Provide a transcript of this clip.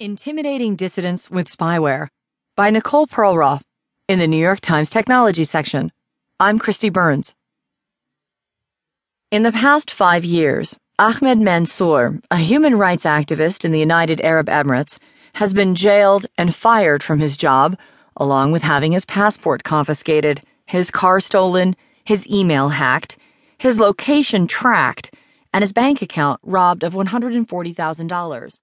Intimidating Dissidents with Spyware by Nicole Perlroth in the New York Times Technology section. I'm Kristi Burns. In the past five years, Ahmed Mansour, a human rights activist in the United Arab Emirates, has been jailed and fired from his job, along with having his passport confiscated, his car stolen, his email hacked, his location tracked, and his bank account robbed of $140,000.